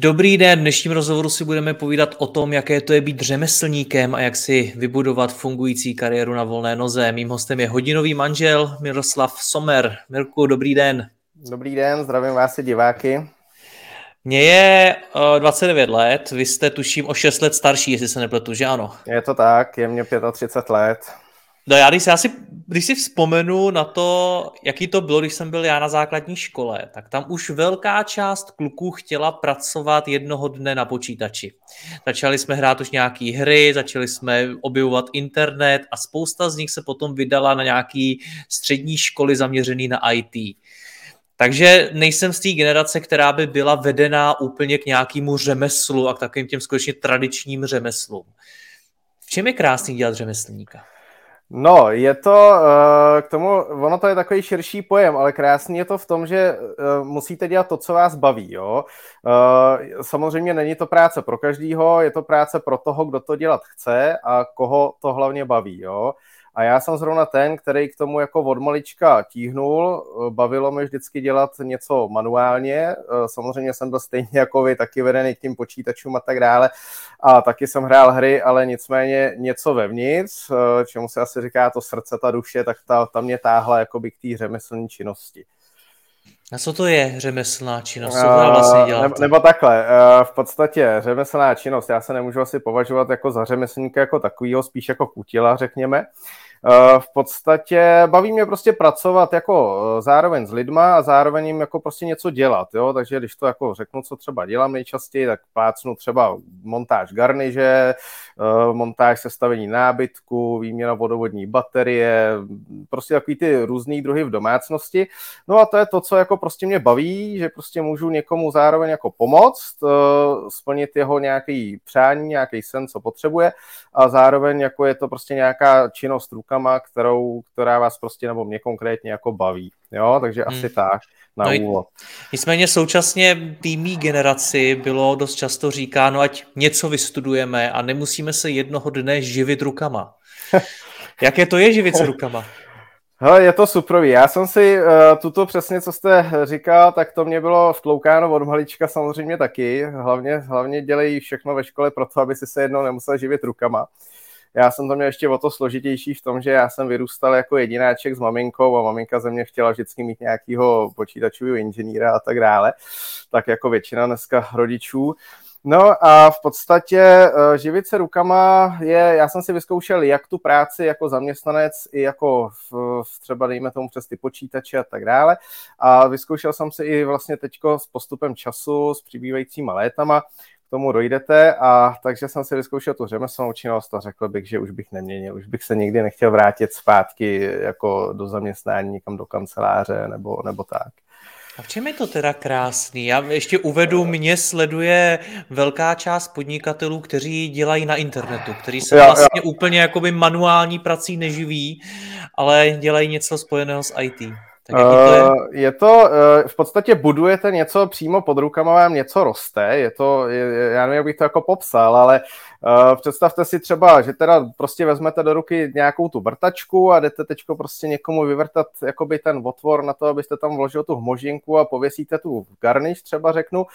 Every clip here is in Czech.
Dobrý den, v dnešním rozhovoru si budeme povídat o tom, jaké to je být řemeslníkem a jak si vybudovat fungující kariéru na volné noze. Mým hostem je hodinový manžel Miroslav Somer. Mirku, dobrý den. Dobrý den, zdravím vás i diváky. Mně je uh, eh, 29 let, vy jste tuším o 6 let starší, jestli se nepletu, že ano? Je to tak, je mě 35 let. No já když, já si, když si vzpomenu na to, jaký to bylo, když jsem byl já na základní škole, tak tam už velká část kluků chtěla pracovat jednoho dne na počítači. Začali jsme hrát už nějaké hry, začali jsme objevovat internet a spousta z nich se potom vydala na nějaký střední školy zaměřený na IT. Takže nejsem z té generace, která by byla vedená úplně k nějakému řemeslu a k takovým těm skutečně tradičním řemeslům. V čem je krásný dělat řemeslníka? No, je to uh, k tomu, ono to je takový širší pojem, ale krásný je to v tom, že uh, musíte dělat to, co vás baví, jo. Uh, samozřejmě není to práce pro každýho, je to práce pro toho, kdo to dělat chce a koho to hlavně baví, jo. A já jsem zrovna ten, který k tomu jako od malička tíhnul. Bavilo mi vždycky dělat něco manuálně. Samozřejmě jsem byl stejně jako vy, taky vedený k tím počítačům a tak dále. A taky jsem hrál hry, ale nicméně něco vevnitř, čemu se asi říká to srdce, ta duše, tak ta, ta mě táhla jakoby k té řemeslní činnosti. A co to je řemeslná činnost? Co to vlastně dělat? Nebo, nebo takhle, v podstatě řemeslná činnost, já se nemůžu asi považovat jako za řemeslníka jako takovýho, spíš jako kutila, řekněme. Eh, v podstatě baví mě prostě pracovat jako eh, zároveň s lidma a zároveň jim jako prostě něco dělat, jo, takže když to jako řeknu, co třeba dělám nejčastěji, tak plácnu třeba montáž garniže, eh, montáž sestavení nábytku, výměna vodovodní baterie, prostě takový ty různý druhy v domácnosti. No a to je to, co jako prostě mě baví, že prostě můžu někomu zároveň jako pomoct, splnit jeho nějaký přání, nějaký sen, co potřebuje a zároveň jako je to prostě nějaká činnost rukama, kterou, která vás prostě nebo mě konkrétně jako baví. Jo, takže hmm. asi tak na no úvod. Nicméně současně týmí generaci bylo dost často říkáno, ať něco vystudujeme a nemusíme se jednoho dne živit rukama. Jaké to je živit se rukama? Hele, je to super. Já jsem si uh, tuto přesně, co jste říkal, tak to mě bylo vtloukáno od malička samozřejmě taky. Hlavně, hlavně dělají všechno ve škole pro to, aby si se jednou nemusel živit rukama. Já jsem to měl ještě o to složitější v tom, že já jsem vyrůstal jako jedináček s maminkou a maminka ze mě chtěla vždycky mít nějakého počítačového inženýra a tak dále, tak jako většina dneska rodičů. No a v podstatě eh, živit se rukama je, já jsem si vyzkoušel jak tu práci jako zaměstnanec i jako v, v třeba dejme tomu přes ty počítače a tak dále a vyzkoušel jsem si i vlastně teďko s postupem času, s přibývajícíma létama, k tomu dojdete a takže jsem si vyzkoušel tu řemeslnou činnost a řekl bych, že už bych neměnil, už bych se nikdy nechtěl vrátit zpátky jako do zaměstnání někam do kanceláře nebo, nebo tak. A v čem je to teda krásný? Já ještě uvedu, mě sleduje velká část podnikatelů, kteří dělají na internetu, kteří se vlastně úplně jakoby manuální prací neživí, ale dělají něco spojeného s IT. Tak to je? Uh, je to, uh, v podstatě budujete něco přímo pod rukama, vám něco roste, je to, já nevím, jak bych to jako popsal, ale uh, představte si třeba, že teda prostě vezmete do ruky nějakou tu vrtačku a jdete teďko prostě někomu vyvrtat jakoby ten otvor na to, abyste tam vložil tu hmožinku a pověsíte tu garniš třeba řeknu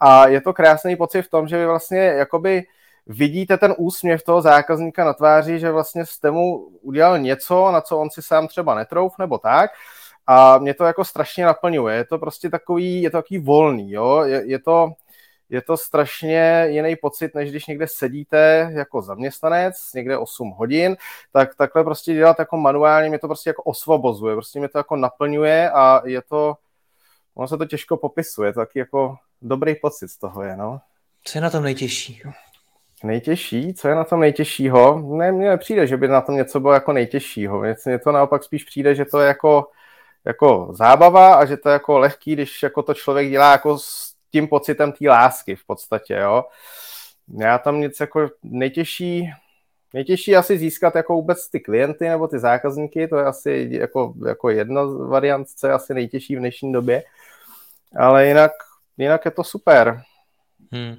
a je to krásný pocit v tom, že vy vlastně jakoby vidíte ten úsměv toho zákazníka na tváři, že vlastně jste mu udělal něco, na co on si sám třeba netrouf nebo tak, a mě to jako strašně naplňuje. Je to prostě takový, je to takový volný, jo? Je, je to, je to strašně jiný pocit, než když někde sedíte jako zaměstnanec, někde 8 hodin, tak takhle prostě dělat jako manuálně mě to prostě jako osvobozuje, prostě mě to jako naplňuje a je to, ono se to těžko popisuje, to taky jako dobrý pocit z toho je, no. Co je na tom nejtěžší? Nejtěžší? Co je na tom nejtěžšího? Ne, mně nepřijde, že by na tom něco bylo jako nejtěžšího. Mně to naopak spíš přijde, že to je jako, jako zábava a že to je jako lehký, když jako to člověk dělá jako s tím pocitem té lásky v podstatě, jo. Já tam nic jako nejtěžší, nejtěžší asi získat jako vůbec ty klienty nebo ty zákazníky, to je asi jako, jako jedna z variant, co je asi nejtěžší v dnešní době, ale jinak, jinak je to super. Hmm.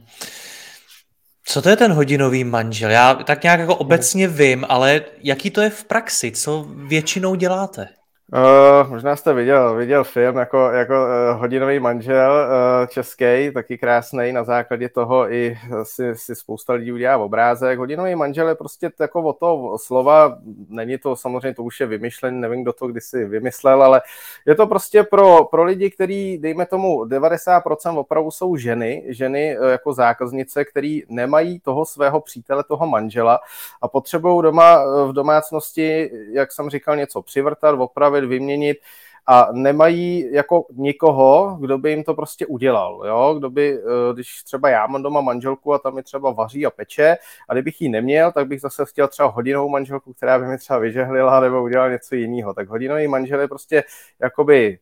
Co to je ten hodinový manžel? Já tak nějak jako obecně vím, ale jaký to je v praxi? Co většinou děláte? Uh, možná jste viděl, viděl film jako, jako uh, hodinový manžel uh, český, taky krásný, na základě toho i si, si spousta lidí udělá obrázek. Hodinový manžel je prostě jako o to slova, není to samozřejmě, to už je vymyšlen, nevím, kdo to kdysi vymyslel, ale je to prostě pro, pro lidi, který, dejme tomu, 90% opravdu jsou ženy, ženy uh, jako zákaznice, který nemají toho svého přítele, toho manžela a potřebují doma v domácnosti, jak jsem říkal, něco přivrtat, opravit, postavit, vyměnit a nemají jako nikoho, kdo by jim to prostě udělal, jo? Kdo by, eh, když třeba já mám doma manželku a tam mi třeba vaří a peče a kdybych ji neměl, tak bych zase chtěl třeba hodinovou manželku, která by mi třeba vyžehlila nebo udělala něco jiného. Tak hodinový manžel je prostě jakoby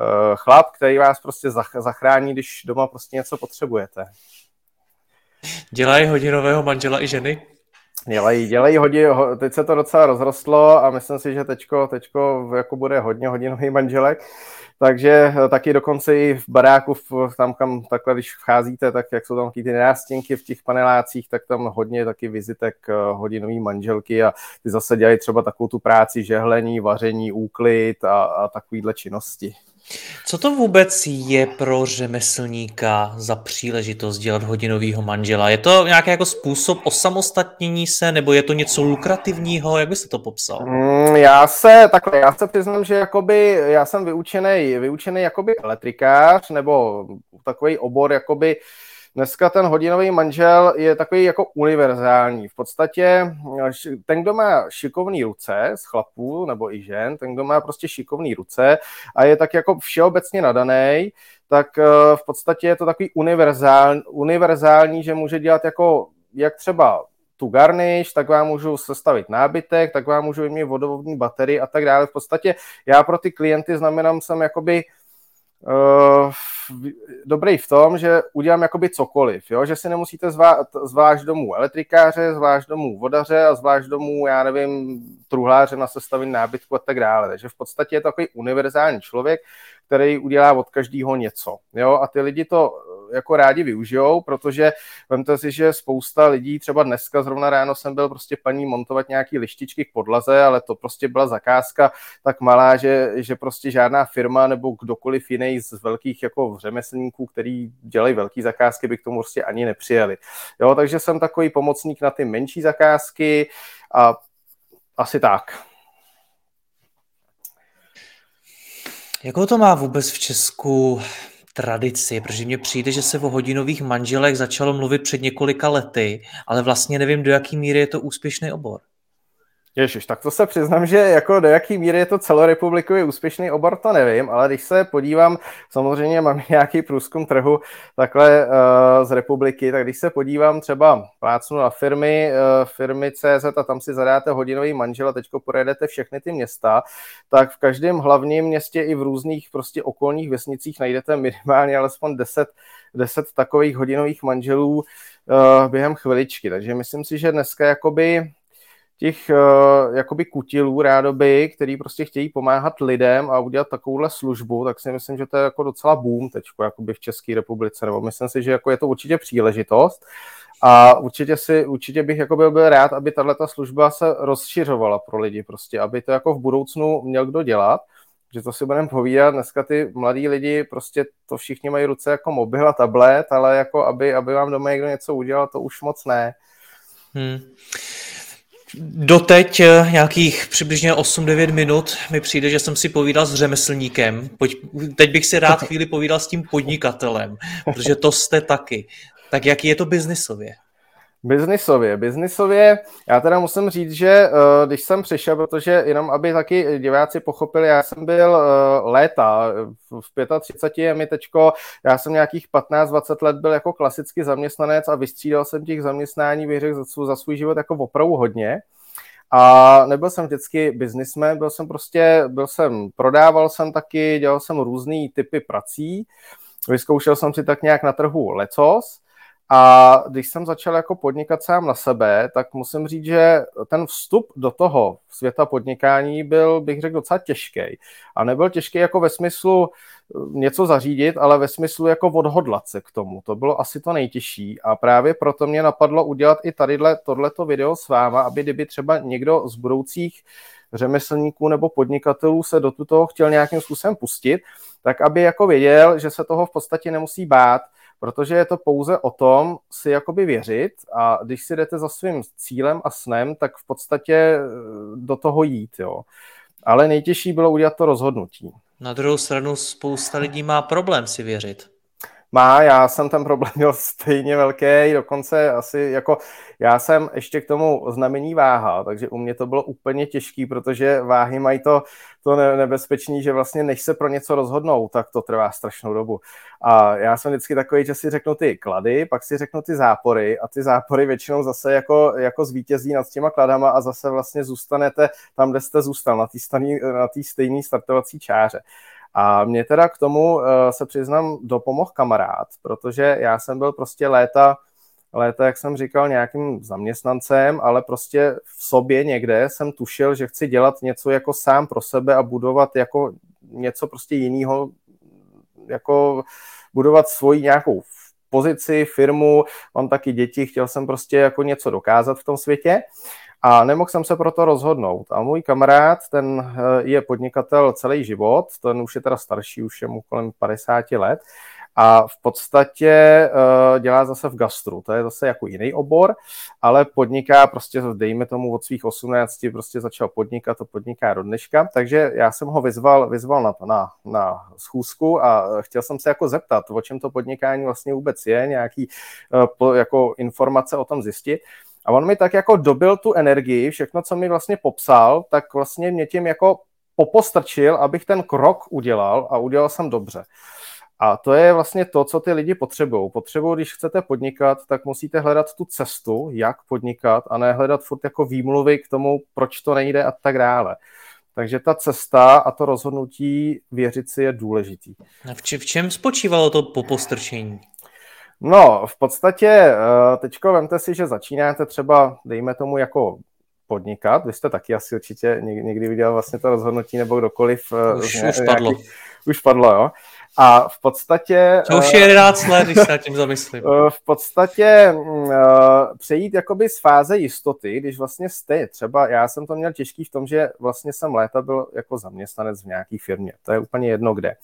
uh, chlap, který vás prostě zachrání, když doma prostě něco potřebujete. Dělají hodinového manžela i ženy? Dělají, dělají hodně, teď se to docela rozrostlo a myslím si, že teďko, teďko jako bude hodně hodinový manželek, takže eh, taky dokonce i v baráku, tam kam takhle, když vcházíte, tak jak jsou tam ty nástěnky v těch panelácích, tak tam hodně taky vizitek eh, hodinový manželky a ty zase dělají třeba takovou tu práci žehlení, vaření, úklid a, a takovýhle činnosti. Co to vůbec je pro řemeslníka za příležitost dělat hodinového manžela? Je to nějaký jako způsob osamostatnění se, nebo je to něco lukrativního? Jak byste to popsal? Mm, já se, takhle, já se přiznám, že jakoby, já jsem vyučený, vyučený jakoby elektrikář, nebo takový obor jakoby uh, Dneska ten hodinový manžel je takový jako univerzální. V podstatě ten, kdo má šikovný ruce z chlapů nebo i žen, ten, kdo má prostě šikovný ruce a je tak jako všeobecně nadaný, tak eh, v podstatě je to takový univerzální, univerzální, že může dělat jako jak třeba tu garniš, tak vám můžu sestavit nábytek, tak vám můžu mít vodovodní baterii a tak dále. V podstatě já pro ty klienty znamenám jsem jakoby uh, dobrý v tom, že udělám jakoby cokoliv, jo? že si nemusíte zvá, zvlášť domů elektrikáře, zvlášť domů vodaře a zvlášť domů, já nevím, truhláře na sestavení nábytku a tak dále. Takže v podstatě je to takový univerzální člověk, který udělá od každého něco. Jo? A ty lidi to jako rádi využijou, protože vemte si, že spousta lidí, třeba dneska zrovna ráno jsem byl prostě paní montovat nějaký lištičky k podlaze, ale to prostě byla zakázka tak malá, že, že prostě žádná firma nebo kdokoliv jiný z velkých jako řemeslníků, který dělají velké zakázky, by k tomu prostě ani nepřijeli. Jo, takže jsem takový pomocník na ty menší zakázky a asi tak. Jakou to má vůbec v Česku tradici, protože mně přijde, že se o hodinových manželech začalo mluvit před několika lety, ale vlastně nevím, do jaký míry je to úspěšný obor. Ježiš, tak to se přiznám, že jako do jaký míry je to celorepublikový úspěšný obor, to nevím, ale když se podívám, samozřejmě mám nějaký průzkum trhu takhle uh, z republiky, tak když se podívám třeba plácnu na firmy, uh, firmy CZ a tam si zadáte hodinový manžel a teďko projedete všechny ty města, tak v každém hlavním městě i v různých prostě okolních vesnicích najdete minimálně alespoň 10, 10 takových hodinových manželů uh, během chviličky. Takže myslím si, že dneska jakoby těch uh, jakoby kutilů rádoby, který prostě chtějí pomáhat lidem a udělat takovouhle službu, tak si myslím, že to je jako docela boom teď v České republice, nebo myslím si, že jako je to určitě příležitost a určitě, si, určitě bych jako byl, byl rád, aby tahle služba se rozšiřovala pro lidi prostě, aby to jako v budoucnu měl kdo dělat, že to si budeme povídat, dneska ty mladí lidi prostě to všichni mají ruce jako mobil a tablet, ale jako aby, aby vám doma někdo něco udělal, to už moc ne. Hmm. Doteď eh, nějakých přibližně 8-9 minut mi přijde, že jsem si povídal s řemeslníkem. Pojď, teď bych si rád chvíli povídal s tím podnikatelem, protože to jste taky. Tak jaký je to biznisově? Biznisově, biznisově, já teda musím říct, že uh, když jsem přišel, protože jenom aby taky diváci pochopili, já jsem byl uh, léta, v 35 je mi teďko, já jsem nějakých 15-20 let byl jako klasický zaměstnanec a vystřídal jsem těch zaměstnání, bych řekl, za, za svůj život jako opravdu hodně. A nebyl jsem vždycky biznismen, byl jsem prostě, byl jsem, prodával jsem taky, dělal jsem různý typy prací, vyzkoušel jsem si tak nějak na trhu lecos, a když jsem začal jako podnikat sám na sebe, tak musím říct, že ten vstup do toho světa podnikání byl, bych řekl, docela těžký. A nebyl těžký jako ve smyslu eh, něco zařídit, ale ve smyslu jako odhodlat se k tomu. To bylo asi to nejtěžší. A právě proto mě napadlo udělat i tadyhle tohleto video s váma, aby kdyby třeba někdo z budoucích řemeslníků nebo podnikatelů se do toho chtěl nějakým způsobem pustit, tak aby jako věděl, že se toho v podstatě nemusí bát, protože je to pouze o tom si jakoby věřit a když si jdete za svým cílem a snem, tak v podstatě eh, do toho jít, jo. Ale nejtěžší bylo udělat to rozhodnutí. Na druhou stranu spousta lidí má problém si věřit. Má, já jsem ten problém měl stejně velký, dokonce asi jako, já jsem ještě k tomu znamení váha, takže u mě to bylo úplně těžký, protože váhy mají to, to nebezpečný, že vlastně než se pro něco rozhodnou, tak to trvá strašnou dobu. A já jsem vždycky takový, že si řeknu ty klady, pak si řeknu ty zápory a ty zápory většinou zase jako, jako zvítězí nad těma kladama a zase vlastně zůstanete tam, kde jste zůstal, na té stejné startovací čáře. A mě teda k tomu uh, se přiznám dopomohl kamarád, protože já jsem byl prostě léta, léta, jak jsem říkal, nějakým zaměstnancem, ale prostě v sobě někde jsem tušil, že chci dělat něco jako sám pro sebe a budovat jako něco prostě jiného, jako budovat svoji nějakou pozici, firmu, mám taky děti, chtěl jsem prostě jako něco dokázat v tom světě a nemohl jsem se proto rozhodnout. A můj kamarád, ten eh, je podnikatel celý život, ten už je teda starší, už je mu kolem 50 let, a v podstatě uh, dělá zase v gastru, to je zase jako jiný obor, ale podniká prostě, dejme tomu od svých 18, prostě začal podnikat, to podniká do dneška, takže já jsem ho vyzval, vyzval na, na, na schůzku a chtěl jsem se jako zeptat, o čem to podnikání vlastně vůbec je, nějaký jako informace o tom zjistit. A on mi tak jako dobil tu energii, všechno, co mi vlastně popsal, tak vlastně mě tím jako popostrčil, abych ten krok udělal a udělal jsem dobře. A to je vlastně to, co ty lidi potřebují. Potřebují, když chcete podnikat, tak musíte hledat tu cestu, jak podnikat, a ne hledat furt jako výmluvy k tomu, proč to nejde a tak dále. Takže ta cesta a to rozhodnutí věřit si je důležitý. A v, čem spočívalo to popostrčení? No, v podstatě eh, teďko vemte si, že začínáte třeba, dejme tomu, jako podnikat. Vy jste taky asi určitě někdy viděl vlastně to rozhodnutí nebo kdokoliv. Eh, už, už padlo. Už padlo, jo. A v podstatě... To už je 11 let, když se tím zamyslím. Eh, v podstatě uh, přejít jakoby z fáze jistoty, když vlastně jste, třeba já jsem to měl těžký v tom, že vlastně jsem léta byl jako zaměstnanec v nějaké firmě. To je úplně jedno kde.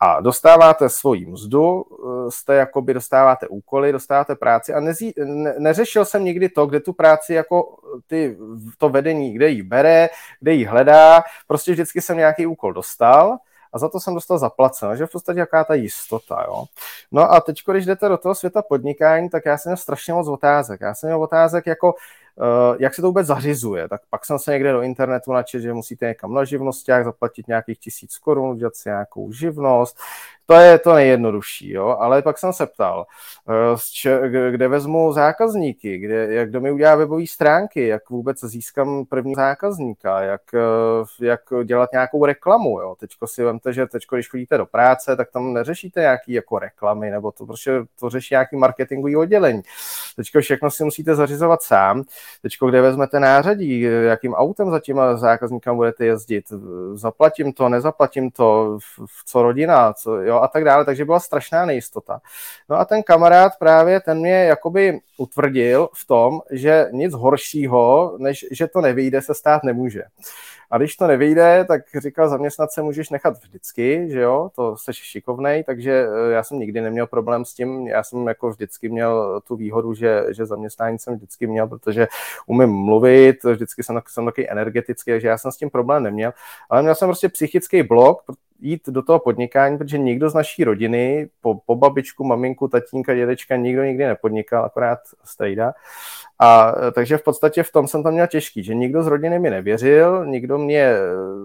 A dostáváte svoji mzdu, eh, jste jakoby dostáváte úkoly, dostáváte práci a nezí, ne, neřešil jsem nikdy to, kde tu práci jako ty, to vedení, kde ji bere, kde ji hledá. Prostě vždycky jsem nějaký úkol dostal a za to jsem dostal zaplaceno, že v podstatě jaká ta jistota, jo. No a teď, když jdete do toho světa podnikání, tak já jsem měl strašně moc otázek. Já jsem měl otázek jako, jak se to vůbec zařizuje. Tak pak jsem se někde do internetu načet, že musíte někam na živnosták zaplatit nějakých tisíc korun, udělat si nějakou živnost, to je to nejjednodušší, jo? ale pak jsem se ptal, eh, kde vezmu zákazníky, kde, jak kdo mi udělá webové stránky, jak vůbec získám první zákazníka, jak, eh, jak dělat nějakou reklamu. Jo? Teďko si vemte, že teďko, když chodíte do práce, tak tam neřešíte nějaký jako reklamy, nebo to prostě to řeší nějaký marketingový oddělení. Teďko všechno si musíte zařizovat sám. Teďko, kde vezmete nářadí, jakým autem za těma zákazníkama budete jezdit, zaplatím to, nezaplatím to, co rodina, co, jo, a tak dále, takže byla strašná nejistota. No a ten kamarád právě, ten mě jakoby utvrdil v tom, že nic horšího, než že to nevyjde, se stát nemůže. A když to nevyjde, tak říkal, zaměstnat můžeš nechat vždycky, že jo, to jsi šikovnej, takže eh, já jsem nikdy neměl problém s tím, já jsem jako vždycky měl tu výhodu, že, že zaměstnání jsem vždycky měl, protože umím mluvit, vždycky jsem, jsem taky energetický, takže já jsem s tím problém neměl, ale měl jsem prostě psychický blok, jít do toho podnikání, protože nikdo z naší rodiny, po, po babičku, maminku, tatínka, dědečka, nikdo nikdy nepodnikal, akorát strejda. A takže v podstatě v tom jsem to měl těžký, že nikdo z rodiny mi nevěřil, nikdo mě,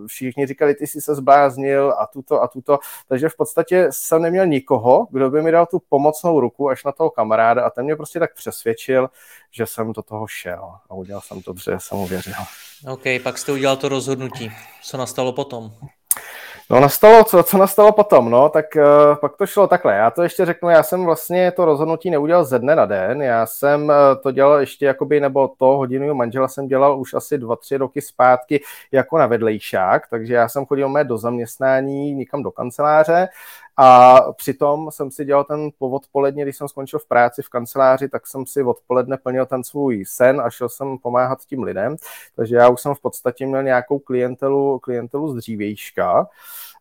všichni říkali, ty jsi se zbláznil a tuto a tuto, takže v podstatě jsem neměl nikoho, kdo by mi dal tu pomocnou ruku až na toho kamaráda a ten mě prostě tak přesvědčil, že jsem do toho šel a udělal jsem to, protože jsem mu věřil. OK, pak jste udělal to rozhodnutí. Co nastalo potom? No nastalo, co, co nastalo potom, no, tak uh, pak to šlo takhle. Já to ještě řeknu, já jsem vlastně to rozhodnutí neudělal ze dne na den, já jsem uh, to dělal ještě jakoby, nebo to hodinu manžela jsem dělal už asi dva, tři roky zpátky jako na vedlejšák, takže já jsem chodil mé do zaměstnání někam do kanceláře a přitom jsem si dělal ten odpoledně, když jsem skončil v práci v kanceláři, tak jsem si odpoledne plnil ten svůj sen a šel jsem pomáhat tím lidem. Takže já už jsem v podstatě měl nějakou klientelu, klientelu z dřívějška.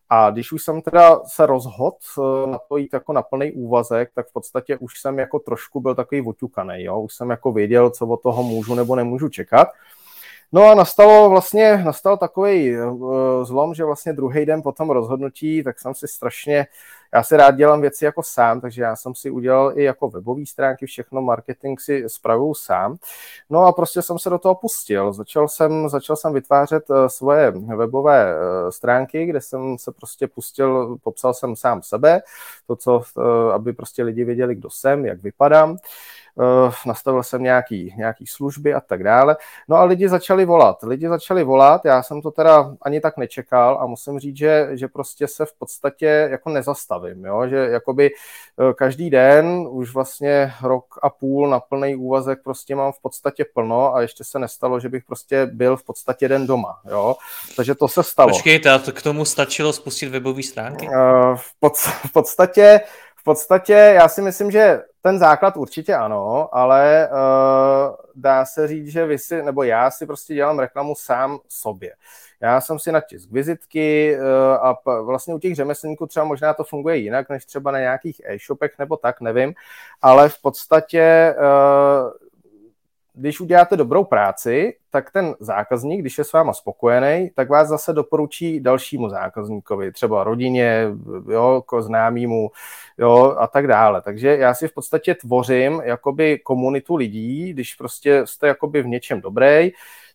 A když už jsem teda se rozhodl eh, na to jít jako na plný úvazek, tak v podstatě už jsem jako trošku byl takový oťukaný, jo? už jsem jako věděl, co od toho můžu nebo nemůžu čekat. No a nastalo vlastně, nastal takový uh, zlom, že vlastně druhý den po tom rozhodnutí, tak jsem si strašně, já si rád dělám věci jako sám, takže já jsem si udělal i jako webové stránky, všechno, marketing si spravuju sám. No a prostě jsem se do toho pustil. Začal jsem, začal jsem vytvářet uh, svoje webové uh, stránky, kde jsem se prostě pustil, popsal jsem sám sebe, to, co, aby prostě lidi věděli, kdo jsem, jak vypadám. Eh, nastavil jsem nějaký, nějaký služby a tak dále. No a lidi začali volat. Lidi začali volat, já jsem to teda ani tak nečekal a musím říct, že, že prostě se v podstatě jako nezastavím, jo? že jakoby eh, každý den už vlastně rok a půl na plný úvazek prostě mám v podstatě plno a ještě se nestalo, že bych prostě byl v podstatě den doma, jo? takže to se stalo. Počkejte, a to k tomu stačilo spustit webové stránky? Uh, v, pod, v podstatě v podstatě já si myslím, že ten základ určitě ano, ale uh, dá se říct, že vy si, nebo já si prostě dělám reklamu sám sobě. Já jsem si natisk vizitky uh, a p- vlastně u těch řemeslníků třeba možná to funguje jinak, než třeba na nějakých e-shopech nebo tak, nevím, ale v podstatě uh, když uděláte dobrou práci, tak ten zákazník, když je s váma spokojený, tak vás zase doporučí dalšímu zákazníkovi, třeba rodině, jo, známýmu, jo, a tak dále. Takže já si v podstatě tvořím jakoby komunitu lidí, když prostě jste jakoby v něčem dobrý,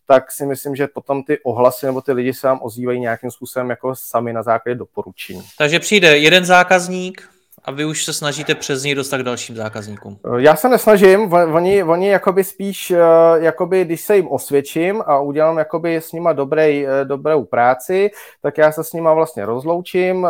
tak si myslím, že potom ty ohlasy nebo ty lidi se vám ozývají nějakým způsobem jako sami na základě doporučení. Takže přijde jeden zákazník, a vy už se snažíte přes něj dostat k dalším zákazníkům? Eh, já se nesnažím, oni, oni jakoby spíš, eh, jakoby, když se jim osvědčím a udělám jakoby s nima dobrý, eh, dobrou práci, tak já se s nima vlastně rozloučím,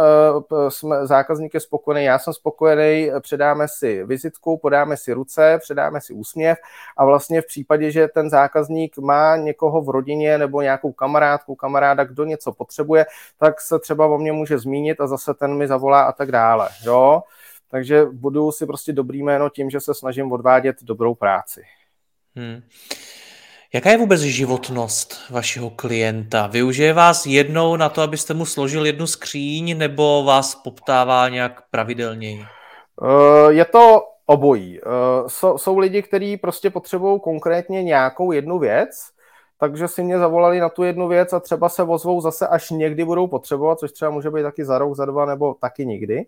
jsme, zákazník je spokojený, já jsem spokojený, předáme si vizitku, podáme si ruce, předáme si úsměv a vlastně v případě, že ten zákazník má někoho v rodině nebo nějakou kamarádku, kamaráda, kdo něco potřebuje, tak se třeba o mě může zmínit a zase ten mi zavolá a tak dále. Jo? Takže budu si prostě dobrý jméno tím, že se snažím odvádět dobrou práci. Hmm. Jaká je vůbec životnost vašeho klienta? Využije vás jednou na to, abyste mu složil jednu skříň, nebo vás poptává nějak pravidelněji? Uh, je to obojí. Uh, jsou, jsou lidi, kteří prostě potřebují konkrétně nějakou jednu věc, takže si mě zavolali na tu jednu věc a třeba se vozvou zase, až někdy budou potřebovat, což třeba může být taky za rok, za dva nebo taky nikdy. Uh,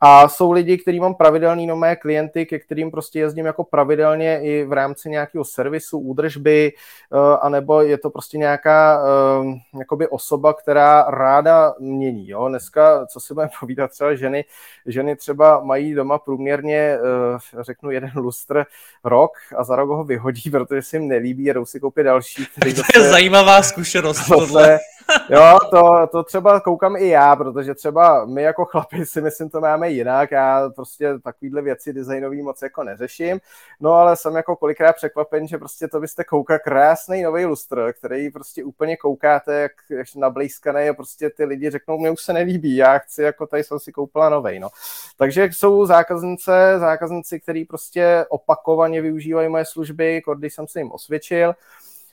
a jsou lidi, kteří mám pravidelný nové klienty, ke kterým prostě jezdím jako pravidelně i v rámci nějakého servisu, údržby, uh, anebo je to prostě nějaká uh, jakoby osoba, která ráda mění. Jo? Dneska, co si budeme povídat, třeba ženy, ženy třeba mají doma průměrně, uh, řeknu, jeden lustr rok a za rok ho vyhodí, protože se jim nelíbí a jdou si koupit další. to je zajímavá zkušenost. Zase, jo, to, to třeba koukám i já, protože třeba my jako chlapi si myslím, to máme jinak. Já prostě takovýhle věci designový moc jako neřeším. No ale jsem jako kolikrát překvapen, že prostě to byste koukal krásný nový lustr, který prostě úplně koukáte, jak, jak nablízkaný a prostě ty lidi řeknou, mě už se nelíbí, já chci, jako tady jsem si koupila novej, no. Takže jsou zákaznice, zákazníci, který prostě opakovaně využívají moje služby, když jsem se jim osvědčil,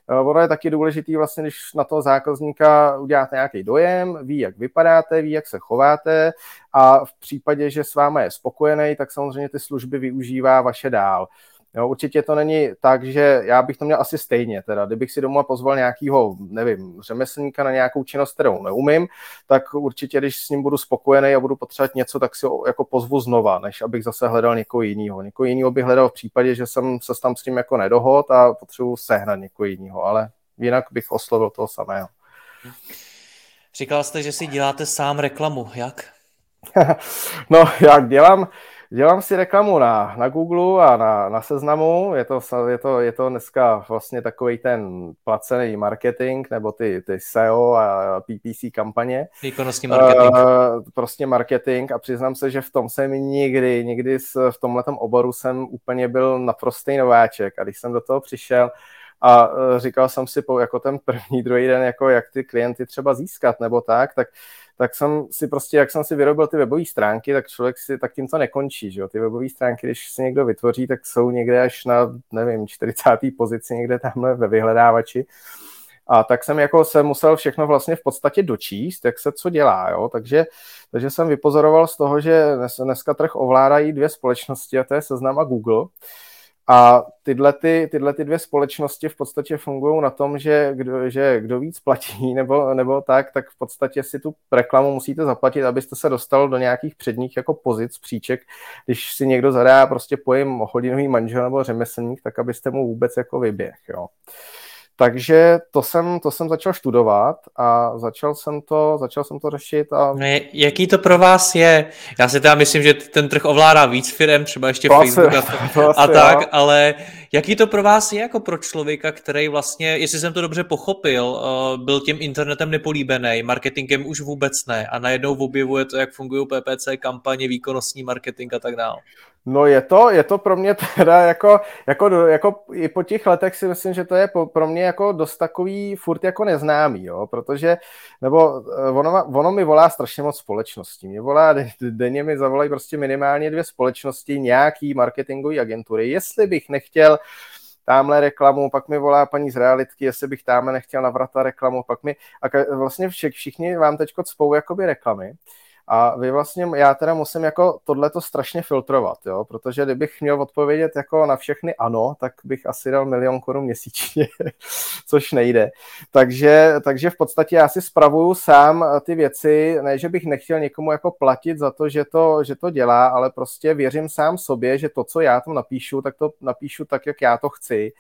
ono je taky důležitý vlastně, když na toho zákazníka uděláte nějaký dojem, ví, jak vypadáte, ví, jak se chováte a v případě, že s vámi je spokojený, tak samozřejmě ty služby využívá vaše dál. Jo, určitě to není tak, že já bych to měl asi stejně, teda kdybych si doma pozval nějakého, nevím, řemeslníka na nějakou činnost, kterou neumím, tak určitě, když s ním budu spokojený a budu potřebovat něco, tak si ho jako pozvu znova, než abych zase hledal někoho jiného. Někoho jiného bych hledal v případě, že jsem se tam s tím jako nedohod a potřebuji sehnat někoho jiného, ale jinak bych oslovil toho samého. Říkal jste, že si děláte sám reklamu. Jak? no, jak dělám, dělám si reklamu na, na Google a na, na seznamu. Je to, je, to, je to dneska vlastně takový ten placený marketing nebo ty, ty SEO a PPC kampaně. Výkonnostní marketing. Uh, prostě marketing a přiznám se, že v tom jsem nikdy, nikdy v tomhle oboru jsem úplně byl naprostý nováček a když jsem do toho přišel, a e, říkal jsem si po, jako ten první, druhý den, jako jak ty klienty třeba získat nebo tak, tak tak jsem si prostě, jak jsem si vyrobil ty webové stránky, tak člověk si, tak tím to nekončí, že jo? Ty webové stránky, když si někdo vytvoří, tak jsou někde až na, nevím, 40. pozici někde tamhle ve vyhledávači. A tak jsem jako se musel všechno vlastně v podstatě dočíst, jak se co dělá, jo? Takže, takže jsem vypozoroval z toho, že dnes, dneska trh ovládají dvě společnosti, a to je Seznam a Google. A tyhle, ty, tyhle ty dvě společnosti v podstatě fungují na tom, že kdo, že kdo víc platí nebo, nebo tak, tak v podstatě si tu reklamu musíte zaplatit, abyste se dostal do nějakých předních jako pozic, příček. Když si někdo zadá prostě pojem hodinový manžel nebo řemeslník, tak abyste mu vůbec jako vyběh. Jo. Takže to jsem, to jsem začal studovat a začal jsem to, začal jsem to řešit. A... No jaký to pro vás je? Já si teda myslím, že ten trh ovládá víc firm, třeba ještě to Facebook asi, a, a tak, jo. ale jaký to pro vás je jako pro člověka, který vlastně, jestli jsem to dobře pochopil, eh, byl tím internetem nepolíbený, marketingem už vůbec ne a najednou objevuje to, jak fungují PPC kampaně, výkonnostní marketing a tak dále. No je to, je to pro mě teda jako, jako, jako i po těch letech si myslím, že to je pro mě jako dost takový furt jako neznámý, jo, protože, nebo eh, ono, ono mi volá strašně moc společností. Mě volá, denně mi zavolají prostě minimálně dvě společnosti, nějaký marketingové agentury. Jestli bych nechtěl tamhle reklamu, pak mi volá paní z realitky, jestli bych tamhle nechtěl navrata reklamu, pak mi, a vlastně všichni vám teď cpou jakoby reklamy. A vy vlastně, já teda musím jako tohleto strašně filtrovat, jo, protože kdybych měl odpovědět jako na všechny ano, tak bych asi dal milion korun měsíčně, což nejde. Takže, takže v podstatě já si spravuju sám ty věci, ne, že bych nechtěl někomu jako platit za to, že to, že to dělá, ale prostě věřím sám sobě, že to, co já tam napíšu, tak to napíšu tak, jak já to chci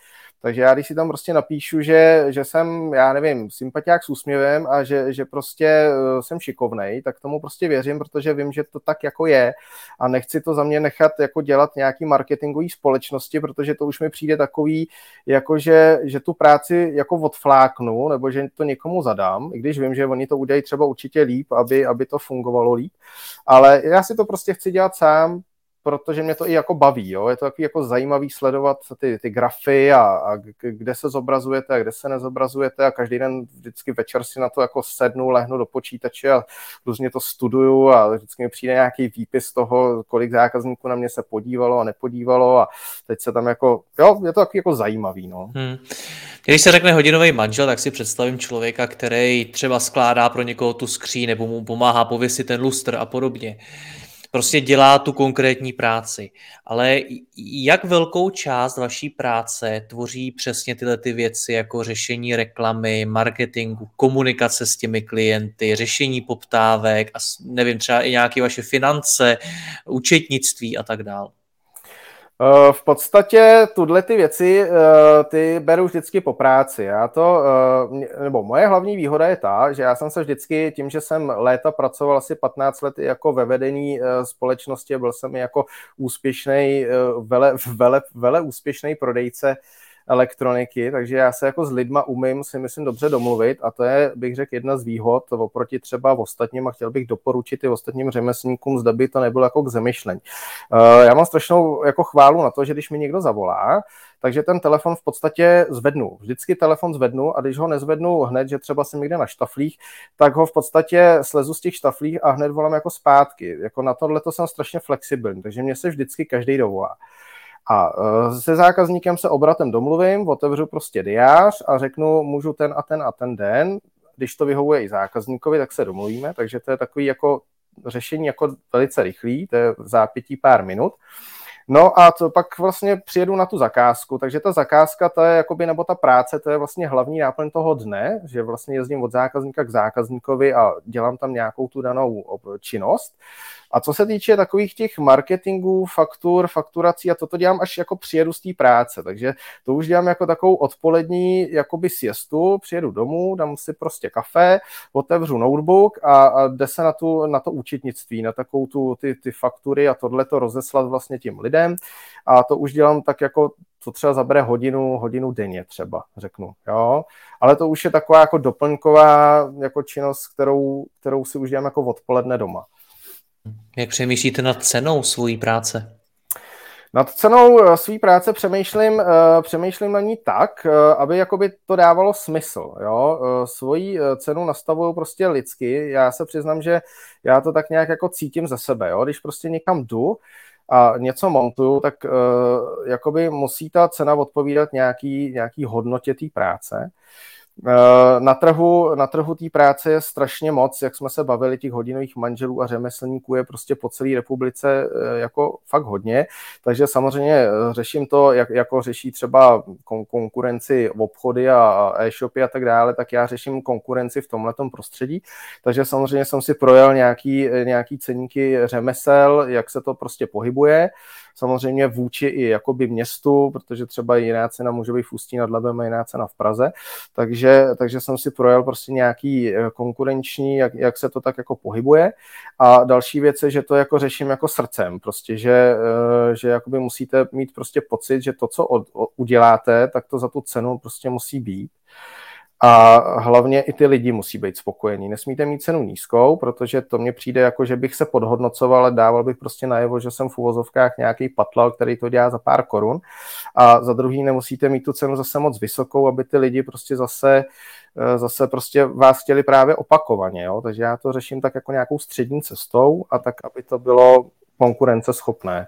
takže já když si tam prostě napíšu, že, že jsem, já nevím, sympatiák s úsměvem a že, že prostě eh, jsem šikovnej, tak tomu prostě věřím, protože vím, že to tak jako je. A nechci to za mě nechat jako dělat nějaký marketingový společnosti, protože to už mi přijde takový, jako že, že tu práci jako odfláknu, nebo že to někomu zadám, i když vím, že oni to udělají třeba určitě líp, aby, aby to fungovalo líp, ale já si to prostě chci dělat sám, protože mě to i jako baví, jo? je to takový jako zajímavý sledovat ty, ty grafy a, a kde se zobrazujete a kde se nezobrazujete a každý den vždycky večer si na to jako sednu, lehnu do počítače a různě to studuju a vždycky mi přijde nějaký výpis toho, kolik zákazníků na mě se podívalo a nepodívalo a teď se tam jako, jo, je to takový jako zajímavý, no. Hmm. Když se řekne hodinový manžel, tak si představím člověka, který třeba skládá pro někoho tu skří nebo mu pomáhá pověsit ten lustr a podobně prostě dělá tu konkrétní práci. Ale jak velkou část vaší práce tvoří přesně tyhle ty věci, jako řešení reklamy, marketingu, komunikace s těmi klienty, řešení poptávek a nevím, třeba i nějaké vaše finance, účetnictví a tak dále? Eh, v podstatě tuhle ty věci eh, ty beru vždycky po práci. Já to, eh, nebo moje hlavní výhoda je ta, že já jsem se vždycky tím, že jsem léta pracoval asi 15 let jako ve vedení společnosti, byl jsem jako úspěšný, vele, vele, vele úspěšný prodejce elektroniky, takže já se jako s lidma umím si myslím dobře domluvit a to je, bych řekl, jedna z výhod oproti třeba v ostatním a chtěl bych doporučit i ostatním řemeslníkům, zda by to nebylo jako k zamyšlení. Eh, já mám strašnou jako chválu na to, že když mi někdo zavolá, takže ten telefon v podstatě zvednu. Vždycky telefon zvednu a když ho nezvednu hned, že třeba jsem někde na štaflích, tak ho v podstatě slezu z těch štaflích a hned volám jako zpátky. Jako na tohle to jsem strašně flexibilní, takže mě se vždycky každý dovolá. A e, se zákazníkem se obratem domluvím, otevřu prostě diář a řeknu, můžu ten a ten a ten den, když to vyhovuje i zákazníkovi, tak se domluvíme, takže to je takový jako řešení jako velice rychlý, to je zápětí pár minut. No a to pak vlastně přijedu na tu zakázku, takže ta zakázka, to je jakoby, nebo ta práce, to je vlastně hlavní náplň toho dne, že vlastně jezdím od zákazníka k zákazníkovi a dělám tam nějakou tu danou činnost. A co se týče takových těch marketingů, faktur, fakturací a toto dělám až jako přijedu z té práce, takže to už dělám jako takovou odpolední jakoby siestu, přijedu domů, dám si prostě kafe, otevřu notebook a, a jde se na, tu, na to účetnictví, na takovou tu, ty, ty faktury a tohle to rozeslat vlastně tím lidem a to už dělám tak jako to třeba zabere hodinu, hodinu denně třeba, řeknu, jo. Ale to už je taková jako doplňková jako činnost, kterou, kterou si už dělám jako odpoledne doma. Jak přemýšlíte nad cenou svojí práce? Nad cenou eh, své práce přemýšlím, eh, přemýšlím na ní tak, eh, aby jakoby to dávalo smysl. Jo? Svoji cenu nastavuju prostě lidsky. Já se přiznám, že já to tak nějak jako cítím ze sebe. Jo? Když prostě někam jdu a něco montuju, tak jakoby musí ta cena odpovídat nějaký, nějaký hodnotě té práce. Eh, na trhu, na trhu té práce je strašně moc, jak jsme se bavili, těch hodinových manželů a řemeslníků je prostě po celé republice eh, jako fakt hodně, takže samozřejmě eh, řeším to, jak, jako řeší třeba kon- konkurenci v obchody a e-shopy a tak dále, tak já řeším konkurenci v tomhletom prostředí, takže samozřejmě jsem si projel nějaký, nějaký ceníky řemesel, jak se to prostě pohybuje, samozřejmě vůči i jakoby městu, protože třeba jiná cena může být v Ústí nad Labem a jiná cena v Praze, takže, takže jsem si projel prostě nějaký eh, konkurenční, jak, jak se to tak jako pohybuje a další věc je, že to jako řeším jako srdcem, prostě, že, eh, že jakoby musíte mít prostě pocit, že to, co od, uděláte, tak to za tu cenu prostě musí být. A hlavně i ty lidi musí být spokojení. Nesmíte mít cenu nízkou, protože to mně přijde jako, že bych se podhodnocoval, ale dával bych prostě najevo, že jsem v uvozovkách nějaký patlal, který to dělá za pár korun. A za druhý nemusíte mít tu cenu zase moc vysokou, aby ty lidi prostě zase eh, zase prostě vás chtěli právě opakovaně. Jo? Takže já to řeším tak jako nějakou střední cestou a tak, aby to bylo konkurenceschopné.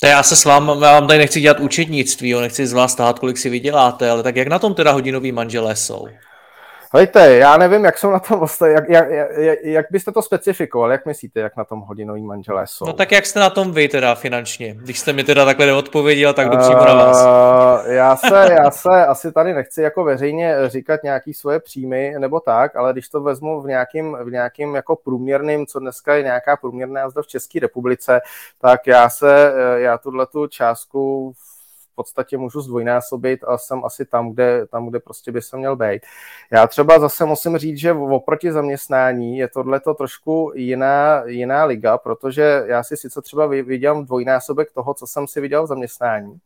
To já se s vámi, já vám tady nechci dělat účetnictví, jo, nechci z vás stát, kolik si vyděláte, ale tak jak na tom teda hodinoví manželé jsou? Hejte, já nevím, jak jsou na tom ostatní, jak, jak, jak, jak byste to specifikoval, jak myslíte, jak na tom hodinový manželé jsou? No tak jak jste na tom vy teda finančně, když jste mi teda takhle neodpověděl, tak jdu přímo na vás. Uh, já se, já se asi tady nechci jako veřejně říkat nějaký svoje příjmy nebo tak, ale když to vezmu v nějakým, v nějakým jako průměrným, co dneska je nějaká průměrná zda v České republice, tak já se, já tuhle tu částku v podstatě můžu zdvojnásobit a jsem asi tam, kde, tam, kde prostě by se měl být. Já třeba zase musím říct, že oproti zaměstnání je tohle to trošku jiná, jiná liga, protože já si sice třeba viděl dvojnásobek toho, co jsem si viděl v zaměstnání,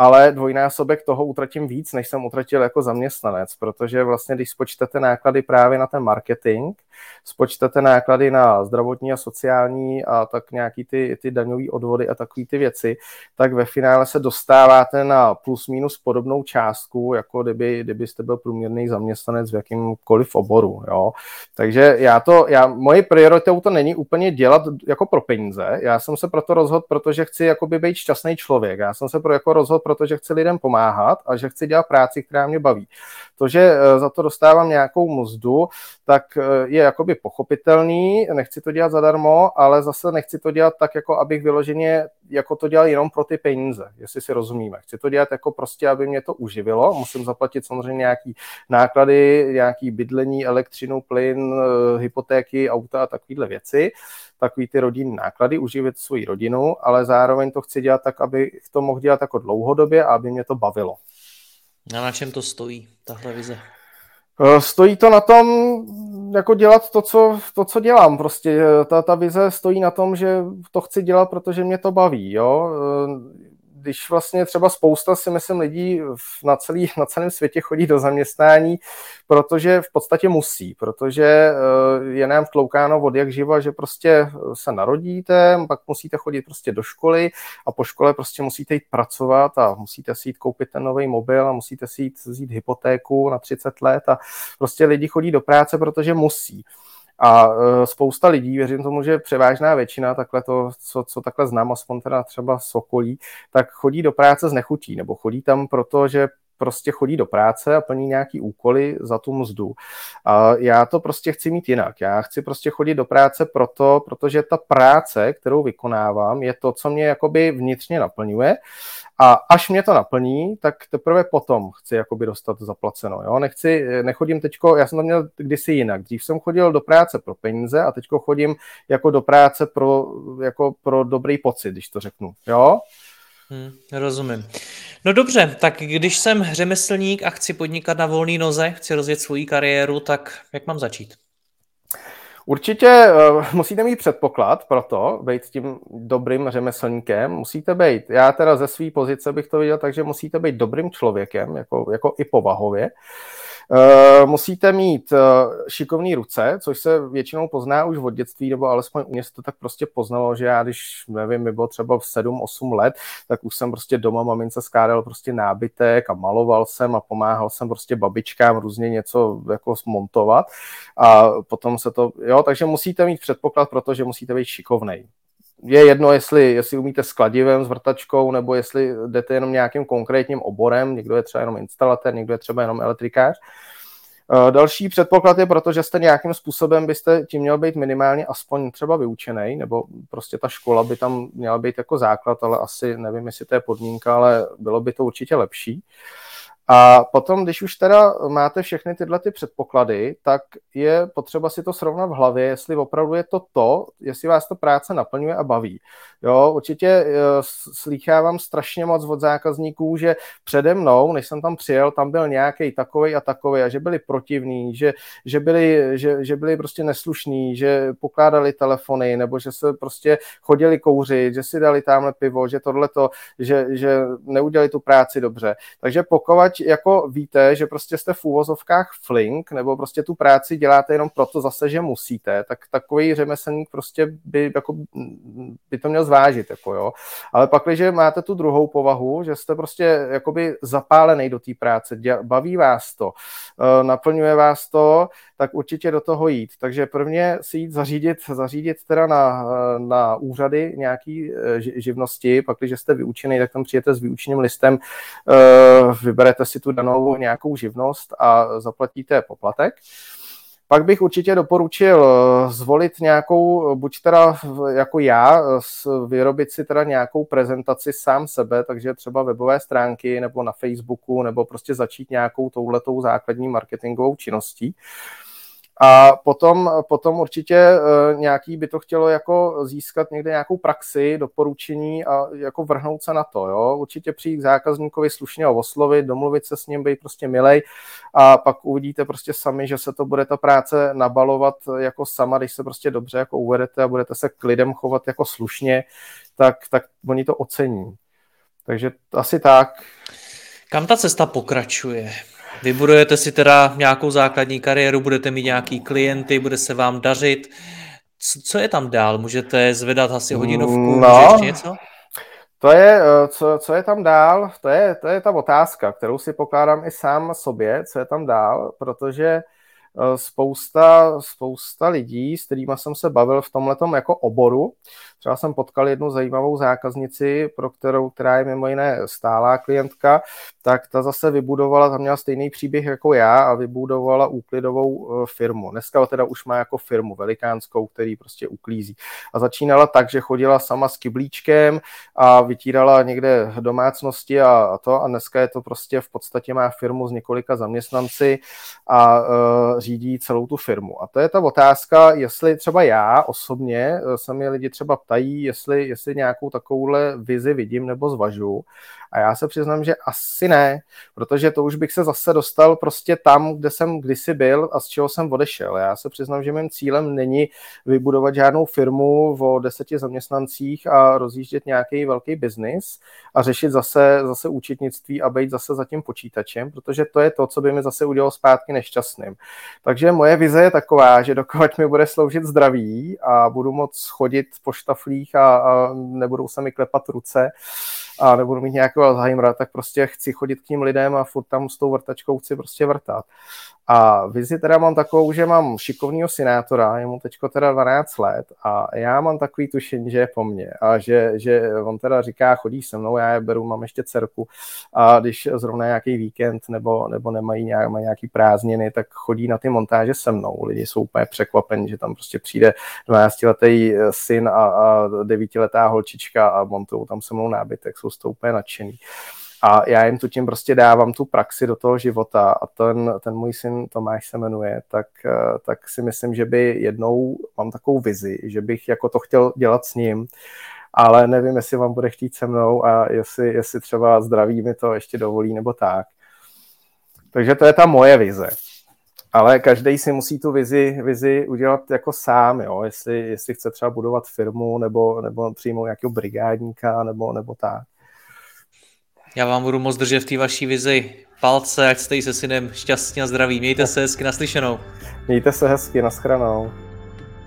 ale dvojnásobek toho utratím víc, než jsem utratil jako zaměstnanec, protože vlastně, když spočtete náklady právě na ten marketing, spočtete náklady na zdravotní a sociální a tak nějaký ty, ty daňové odvody a takové ty věci, tak ve finále se dostáváte na plus minus podobnou částku, jako kdyby, kdybyste byl průměrný zaměstnanec v jakýmkoliv oboru. Jo. Takže já to, já, moje prioritou to není úplně dělat jako pro peníze. Já jsem se proto rozhodl, protože chci být šťastný člověk. Já jsem se pro jako rozhodl, protože chci lidem pomáhat a že chci dělat práci, která mě baví. To, že eh, za to dostávám nějakou mzdu, tak eh, je jakoby pochopitelný, nechci to dělat zadarmo, ale zase nechci to dělat tak, jako abych vyloženě jako to dělal jenom pro ty peníze, jestli si rozumíme. Chci to dělat jako prostě, aby mě to uživilo. Musím zaplatit samozřejmě nějaký náklady, nějaký bydlení, elektřinu, plyn, eh, hypotéky, auta a takovéhle věci takový ty rodinné náklady, uživit svoji rodinu, ale zároveň to chci dělat tak, aby to mohl dělat jako dlouhodobě a aby mě to bavilo. A na čem to stojí, tahle vize? Eh, stojí to na tom, jako dělat to, co, to, co dělám. Prostě eh, ta, ta vize stojí na tom, že to chci dělat, protože mě to baví. Jo? Eh, když vlastně třeba spousta si myslím lidí na, celý, na celém světě chodí do zaměstnání, protože v podstatě musí, protože eh, je nám tloukáno od jak živa, že prostě se narodíte, pak musíte chodit prostě do školy a po škole prostě musíte jít pracovat a musíte si jít koupit ten nový mobil a musíte si jít vzít hypotéku na 30 let a prostě lidi chodí do práce, protože musí. A e, spousta lidí, věřím tomu, že převážná většina, takhle to, co, co takhle znám, aspoň teda třeba Sokolí, tak chodí do práce z nechutí, nebo chodí tam proto, že prostě chodí do práce a plní nějaký úkoly za tu mzdu. A já to prostě chci mít jinak. Já chci prostě chodit do práce proto, protože ta práce, kterou vykonávám, je to, co mě jakoby vnitřně naplňuje a až mě to naplní, tak teprve potom chci jakoby dostat zaplaceno. Jo? Nechci, nechodím teďko, já jsem to měl kdysi jinak. Dřív jsem chodil do práce pro peníze a teďko chodím jako do práce pro, jako pro dobrý pocit, když to řeknu. Jo? Hmm, rozumím. No dobře, tak když jsem řemeslník a chci podnikat na volné noze, chci rozjet svoji kariéru, tak jak mám začít? Určitě uh, musíte mít předpoklad pro to, být tím dobrým řemeslníkem. Musíte být, já teda ze své pozice bych to viděl, takže musíte být dobrým člověkem, jako, jako i povahově. Uh, musíte mít uh, šikovné ruce, což se většinou pozná už od dětství, nebo alespoň u mě se to tak prostě poznalo, že já, když, nevím, mi bylo třeba v 7-8 let, tak už jsem prostě doma mamince skládal prostě nábytek a maloval jsem a pomáhal jsem prostě babičkám různě něco jako smontovat a potom se to, jo, takže musíte mít předpoklad pro to, že musíte být šikovnej je jedno, jestli, jestli umíte s kladivem, s vrtačkou, nebo jestli jdete jenom nějakým konkrétním oborem, někdo je třeba jenom instalatér, někdo je třeba jenom elektrikář. Eh, další předpoklad je proto, že jste nějakým způsobem byste tím měl být minimálně aspoň třeba vyučený, nebo prostě ta škola by tam měla být jako základ, ale asi nevím, jestli to je podmínka, ale bylo by to určitě lepší. Uh, a potom, když už teda máte všechny tyhle ty předpoklady, tak je potřeba si to srovnat v hlavě, jestli opravdu je to to, jestli vás to práce naplňuje a baví. Jo, určitě eh, slýchávám strašně moc od zákazníků, že přede mnou, než jsem tam přijel, tam byl nějaký takový a takový a že byli protivní, že, že, byli, že, že byli prostě neslušní, že pokládali telefony nebo že se prostě chodili kouřit, že si dali tamhle pivo, že tohleto, že, že neudělali tu práci dobře. Takže pokud jako víte, že prostě jste v úvozovkách flink, nebo prostě tu práci děláte jenom proto zase, že musíte, tak takový řemeslník prostě by, jako, by to měl zvážit, jako jo. Ale pak, když máte tu druhou povahu, že jste prostě jakoby zapálený do té práce, baví vás to, eh, naplňuje vás to, tak určitě do toho jít. Takže prvně si jít zařídit, zařídit teda na, na úřady nějaký eh, živnosti, pak když jste vyučený, tak tam přijete s výučním listem, eh, vyberete si tu danou nějakou živnost a zaplatíte poplatek. Pak bych určitě doporučil eh, zvolit nějakou, buď teda jako já, vyrobit si teda nějakou prezentaci sám sebe, takže třeba webové stránky nebo na Facebooku, nebo prostě začít nějakou touhletou základní marketingovou činností. A potom, potom určitě eh, nějaký by to chtělo jako získat někde nějakou praxi, doporučení a jako vrhnout se na to. Jo? Určitě přijít k zákazníkovi slušně ho oslovit, domluvit se s ním, být prostě milej a pak uvidíte prostě sami, že se to bude ta práce nabalovat jako sama, když se prostě dobře jako uvedete a budete se k lidem chovat jako slušně, tak, tak oni to ocení. Takže asi tak. Kam ta cesta pokračuje? Vybudujete si teda nějakou základní kariéru, budete mít nějaký klienty, bude se vám dařit. Co, co je tam dál? Můžete zvedat asi hodinovku, no, ještě něco? To je, eh, co, co je tam dál, to je, to je ta otázka, kterou si pokládám i sám sobě, co je tam dál, protože eh, spousta, spousta lidí, s kterými jsem se bavil v tomhletom jako oboru, Třeba jsem potkal jednu zajímavou zákaznici, pro kterou, která je mimo jiné stálá klientka, tak ta zase vybudovala, tam měla stejný příběh jako já a vybudovala úklidovou e, firmu. Dneska teda už má jako firmu velikánskou, který prostě uklízí. A začínala tak, že chodila sama s kyblíčkem a vytírala někde domácnosti a, to a dneska je to prostě v podstatě má firmu s několika zaměstnanci a uh, řídí celou tu firmu. A to je ta otázka, jestli třeba já osobně e, se lidi třeba ptají, jestli, jestli nějakou takovouhle vizi vidím nebo zvažu. A já se přiznám, že asi ne, protože to už bych se zase dostal prostě tam, kde jsem kdysi byl a z čeho jsem odešel. Já se přiznám, že mým cílem není vybudovat žádnou firmu o deseti zaměstnancích a rozjíždět nějaký velký biznis a řešit zase, zase účetnictví a být zase za tím počítačem, protože to je to, co by mi zase udělalo zpátky nešťastným. Takže moje vize je taková, že dokud mi bude sloužit zdraví a budu moc chodit po štaflích a, a nebudou se mi klepat ruce, a nebudu mít nějakého Alzheimera, tak prostě chci chodit k tím lidem a furt tam s tou vrtačkou chci prostě vrtat. A vizi teda mám takovou, že mám šikovného synátora, je mu teďko teda 12 let a já mám takový tušení, že je po mně a že, že on teda říká, chodí se mnou, já je beru, mám ještě dcerku a když zrovna nějaký víkend nebo, nebo nemají nějak, mají nějaký prázdniny, tak chodí na ty montáže se mnou. Lidi jsou úplně překvapení, že tam prostě přijde 12-letý syn a, a 9-letá holčička a montují tam se mnou nábytek, jsou z toho úplně nadšený. A já jim tu tím prostě dávám tu praxi do toho života a ten, ten můj syn Tomáš se jmenuje, tak, eh, tak si myslím, že by jednou, mám takovou vizi, že bych jako to chtěl dělat s ním, ale nevím, jestli vám bude chtít se mnou a jestli, jestli třeba zdraví mi to ještě dovolí nebo tak. Takže to je ta moje vize. Ale každý si musí tu vizi, vizi udělat jako sám, jo? Jestli, jestli chce třeba budovat firmu nebo, nebo přijmout nějakého brigádníka nebo, nebo tak. Já vám budu moc držet v té vaší vizi palce, ať jste se synem šťastně a zdraví. Mějte se hezky naslyšenou. Mějte se hezky, naschranou.